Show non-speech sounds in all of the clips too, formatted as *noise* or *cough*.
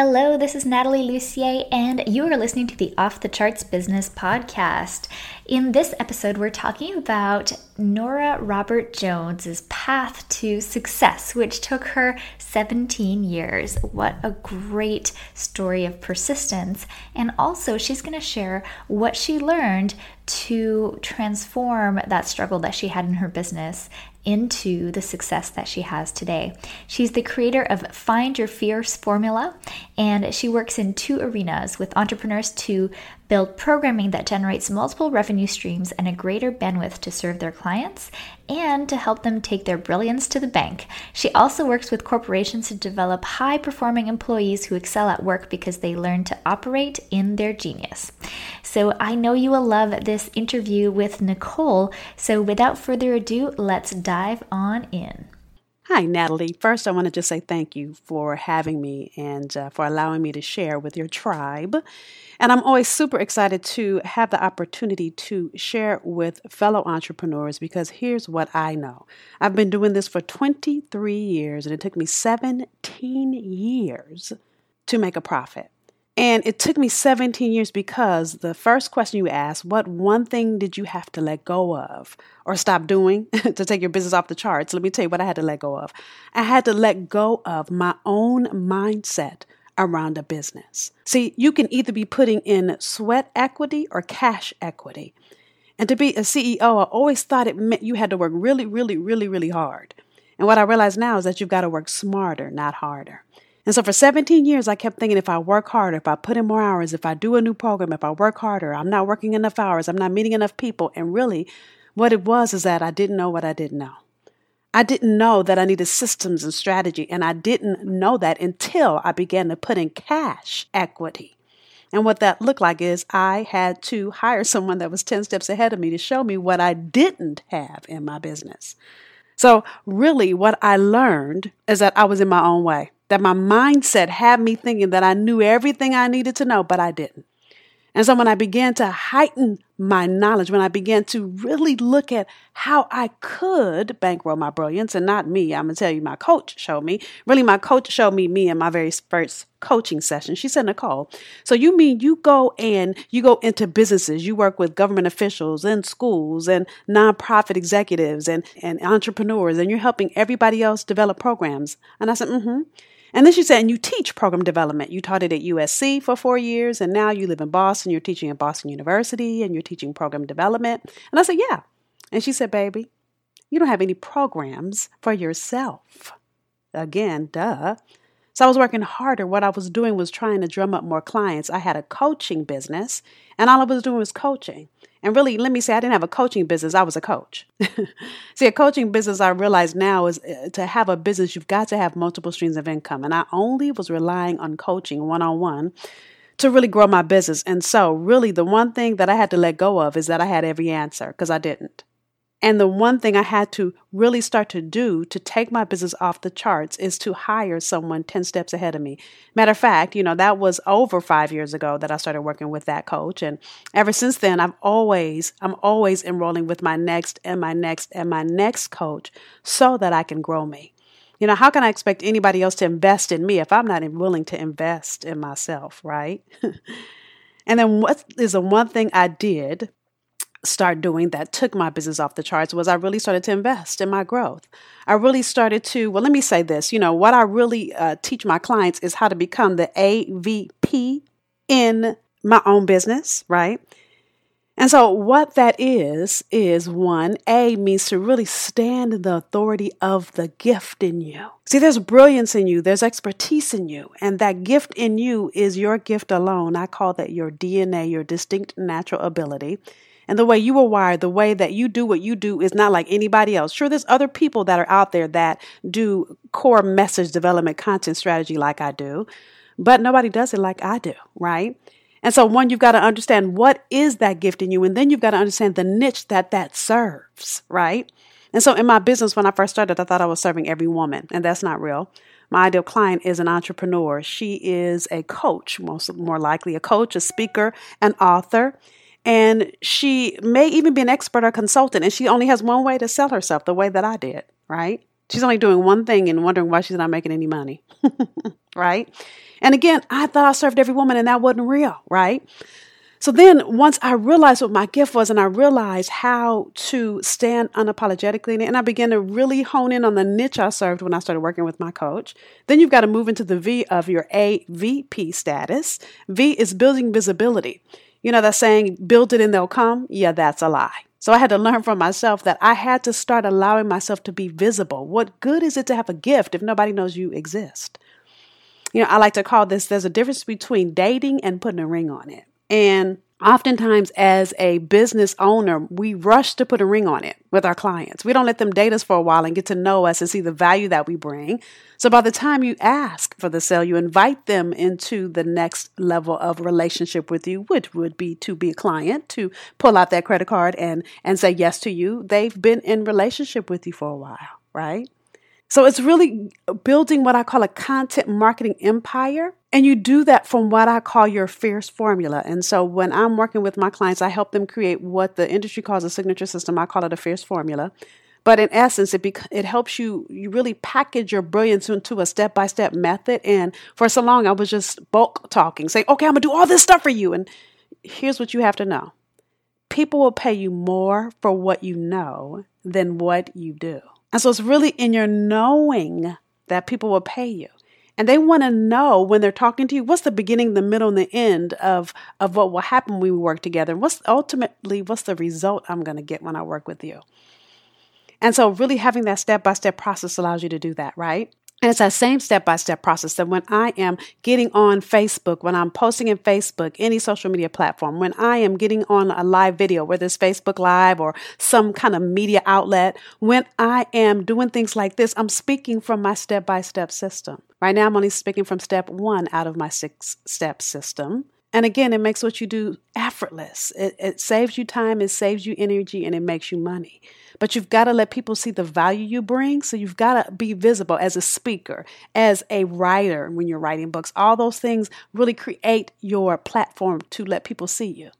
Hello, this is Natalie Lussier, and you are listening to the Off the Charts Business Podcast. In this episode, we're talking about Nora Robert Jones's path to success, which took her 17 years. What a great story of persistence. And also, she's going to share what she learned to transform that struggle that she had in her business into the success that she has today. She's the creator of Find Your Fierce Formula, and she works in two arenas with entrepreneurs to build programming that generates multiple revenue streams and a greater bandwidth to serve their clients and to help them take their brilliance to the bank. She also works with corporations to develop high performing employees who excel at work because they learn to operate in their genius. So I know you will love this interview with Nicole. So without further ado, let's dive on in. Hi, Natalie. First, I want to just say thank you for having me and uh, for allowing me to share with your tribe. And I'm always super excited to have the opportunity to share with fellow entrepreneurs because here's what I know I've been doing this for 23 years, and it took me 17 years to make a profit. And it took me 17 years because the first question you asked, what one thing did you have to let go of or stop doing *laughs* to take your business off the charts? Let me tell you what I had to let go of. I had to let go of my own mindset around a business. See, you can either be putting in sweat equity or cash equity. And to be a CEO, I always thought it meant you had to work really, really, really, really hard. And what I realize now is that you've got to work smarter, not harder. And so for 17 years, I kept thinking if I work harder, if I put in more hours, if I do a new program, if I work harder, I'm not working enough hours, I'm not meeting enough people. And really, what it was is that I didn't know what I didn't know. I didn't know that I needed systems and strategy, and I didn't know that until I began to put in cash equity. And what that looked like is I had to hire someone that was 10 steps ahead of me to show me what I didn't have in my business. So, really, what I learned is that I was in my own way that my mindset had me thinking that I knew everything I needed to know, but I didn't. And so when I began to heighten my knowledge, when I began to really look at how I could bankroll my brilliance, and not me, I'm gonna tell you, my coach showed me. Really, my coach showed me me in my very first coaching session. She said, Nicole, so you mean you go and you go into businesses, you work with government officials and schools and nonprofit executives and, and entrepreneurs, and you're helping everybody else develop programs. And I said, mm-hmm. And then she said, and you teach program development. You taught it at USC for four years, and now you live in Boston. You're teaching at Boston University, and you're teaching program development. And I said, yeah. And she said, baby, you don't have any programs for yourself. Again, duh. So I was working harder. What I was doing was trying to drum up more clients. I had a coaching business, and all I was doing was coaching. And really, let me say, I didn't have a coaching business, I was a coach. *laughs* See, a coaching business, I realize now, is uh, to have a business, you've got to have multiple streams of income. And I only was relying on coaching one on one to really grow my business. And so, really, the one thing that I had to let go of is that I had every answer because I didn't. And the one thing I had to really start to do to take my business off the charts is to hire someone 10 steps ahead of me. Matter of fact, you know, that was over five years ago that I started working with that coach. And ever since then, I've always, I'm always enrolling with my next and my next and my next coach so that I can grow me. You know, how can I expect anybody else to invest in me if I'm not willing to invest in myself, right? *laughs* and then what is the one thing I did start doing that took my business off the charts was I really started to invest in my growth. I really started to, well, let me say this, you know, what I really uh, teach my clients is how to become the AVP in my own business, right? And so, what that is, is one, A means to really stand in the authority of the gift in you. See, there's brilliance in you, there's expertise in you, and that gift in you is your gift alone. I call that your DNA, your distinct natural ability. And the way you were wired, the way that you do what you do is not like anybody else. Sure, there's other people that are out there that do core message development content strategy like I do, but nobody does it like I do, right? And so, one, you've got to understand what is that gift in you, and then you've got to understand the niche that that serves, right? And so, in my business, when I first started, I thought I was serving every woman, and that's not real. My ideal client is an entrepreneur. She is a coach, most more likely a coach, a speaker, an author, and she may even be an expert or consultant. And she only has one way to sell herself, the way that I did, right? She's only doing one thing and wondering why she's not making any money, *laughs* right? And again, I thought I served every woman, and that wasn't real, right? So then, once I realized what my gift was and I realized how to stand unapologetically and I began to really hone in on the niche I served when I started working with my coach, then you've got to move into the V of your AVP status. V is building visibility. You know that saying, build it and they'll come? Yeah, that's a lie. So I had to learn from myself that I had to start allowing myself to be visible. What good is it to have a gift if nobody knows you exist? You know, I like to call this there's a difference between dating and putting a ring on it. And oftentimes, as a business owner, we rush to put a ring on it with our clients. We don't let them date us for a while and get to know us and see the value that we bring. So by the time you ask for the sale, you invite them into the next level of relationship with you, which would be to be a client, to pull out that credit card and, and say yes to you. They've been in relationship with you for a while, right? So it's really building what I call a content marketing empire. And you do that from what I call your fierce formula. And so when I'm working with my clients, I help them create what the industry calls a signature system. I call it a fierce formula. But in essence, it bec- it helps you you really package your brilliance into a step by step method. And for so long, I was just bulk talking, saying, "Okay, I'm gonna do all this stuff for you." And here's what you have to know: people will pay you more for what you know than what you do. And so it's really in your knowing that people will pay you. And they want to know when they're talking to you what's the beginning, the middle, and the end of, of what will happen when we work together. What's ultimately what's the result I'm going to get when I work with you. And so really having that step by step process allows you to do that, right? And it's that same step by step process that when I am getting on Facebook, when I'm posting in Facebook, any social media platform, when I am getting on a live video, whether it's Facebook Live or some kind of media outlet, when I am doing things like this, I'm speaking from my step by step system. Right now, I'm only speaking from step one out of my six step system. And again, it makes what you do effortless. It, it saves you time, it saves you energy, and it makes you money. But you've got to let people see the value you bring. So you've got to be visible as a speaker, as a writer when you're writing books. All those things really create your platform to let people see you.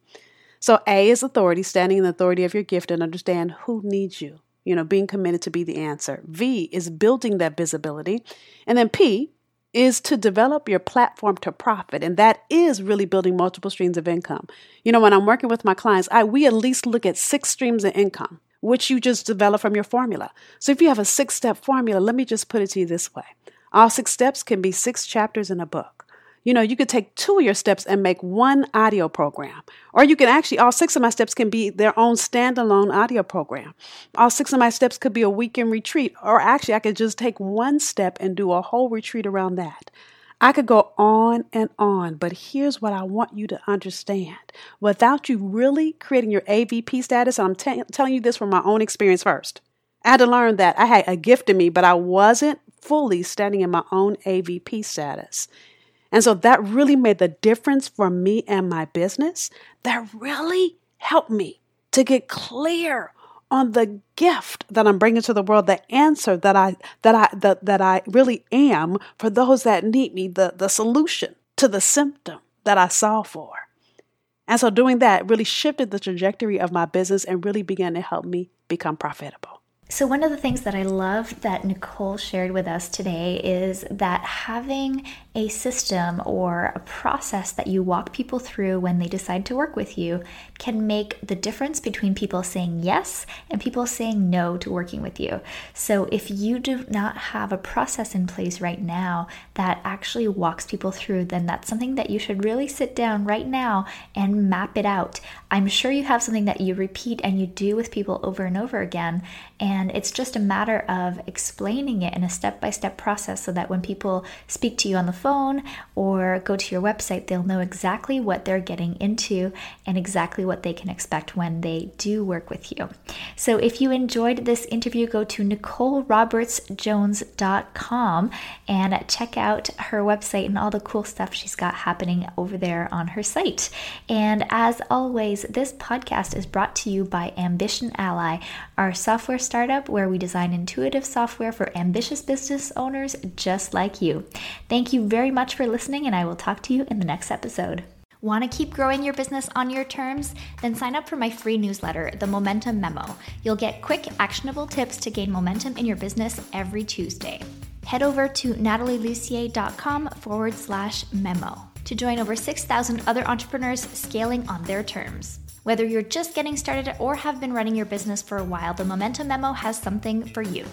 So A is authority, standing in the authority of your gift and understand who needs you. You know, being committed to be the answer. V is building that visibility. And then P is to develop your platform to profit and that is really building multiple streams of income you know when i'm working with my clients i we at least look at six streams of income which you just develop from your formula. So if you have a six step formula, let me just put it to you this way all six steps can be six chapters in a book. You know, you could take two of your steps and make one audio program. Or you can actually, all six of my steps can be their own standalone audio program. All six of my steps could be a weekend retreat. Or actually, I could just take one step and do a whole retreat around that. I could go on and on, but here's what I want you to understand. Without you really creating your AVP status, I'm t- telling you this from my own experience first. I had to learn that I had a gift in me, but I wasn't fully standing in my own AVP status. And so that really made the difference for me and my business. That really helped me to get clear on the gift that I'm bringing to the world, the answer that I that I that, that I really am for those that need me, the, the solution to the symptom that I saw for. And so doing that really shifted the trajectory of my business and really began to help me become profitable. So, one of the things that I love that Nicole shared with us today is that having a system or a process that you walk people through when they decide to work with you can make the difference between people saying yes and people saying no to working with you. So, if you do not have a process in place right now that actually walks people through, then that's something that you should really sit down right now and map it out. I'm sure you have something that you repeat and you do with people over and over again. And And it's just a matter of explaining it in a step by step process so that when people speak to you on the phone or go to your website, they'll know exactly what they're getting into and exactly what they can expect when they do work with you. So if you enjoyed this interview, go to NicoleRobertsJones.com and check out her website and all the cool stuff she's got happening over there on her site. And as always, this podcast is brought to you by Ambition Ally, our software startup where we design intuitive software for ambitious business owners just like you. Thank you very much for listening, and I will talk to you in the next episode. Want to keep growing your business on your terms? Then sign up for my free newsletter, The Momentum Memo. You'll get quick, actionable tips to gain momentum in your business every Tuesday. Head over to natalielussier.com forward slash memo to join over 6,000 other entrepreneurs scaling on their terms. Whether you're just getting started or have been running your business for a while, the Momentum Memo has something for you.